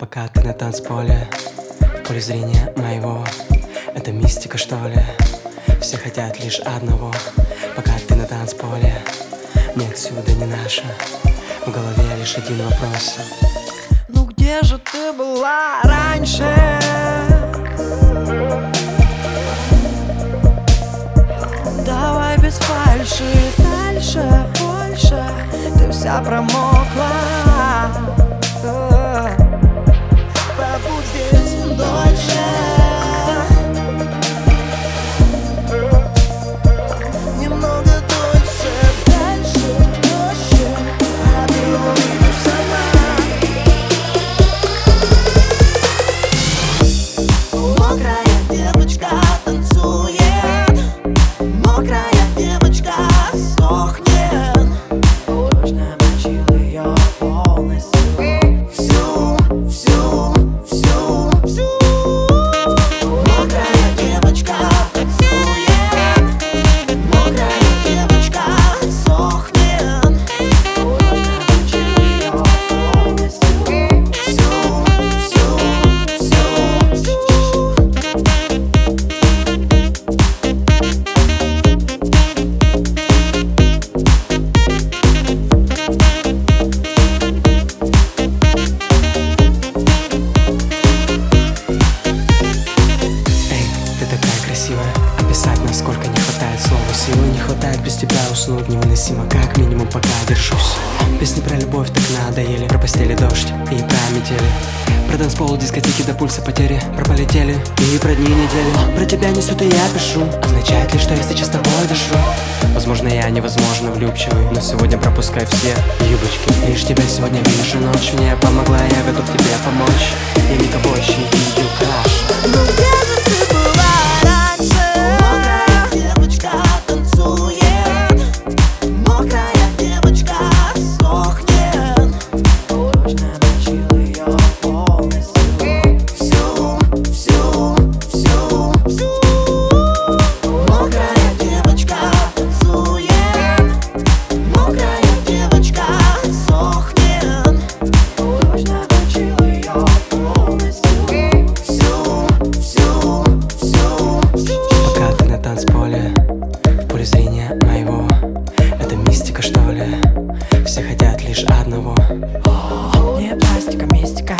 Пока ты на танцполе, в поле зрения моего Это мистика что ли? Все хотят лишь одного. Пока ты на танцполе, не отсюда, не наша В голове лишь один вопрос. Ну где же ты была раньше? Давай без фальши, дальше, больше. Ты вся промокла такая красивая. Описать, насколько не хватает слова Силы. Не хватает без тебя уснуть невыносимо. Как минимум пока держусь. Песни про любовь так надоели. Про постели дождь и про метели. Про танцпол, дискотеки до пульса потери. Про полетели и про дни недели. Про тебя несут и я пишу. Означает ли, что я сейчас тобой дышу? Возможно, я невозможно влюбчивый Но сегодня пропускай все юбочки. Лишь тебя сегодня вижу ночь Мне помогла, я готов тебе помочь. Я не видел краш Ну зрения моего. Это мистика что ли? Все хотят лишь одного. Не пластика, мистика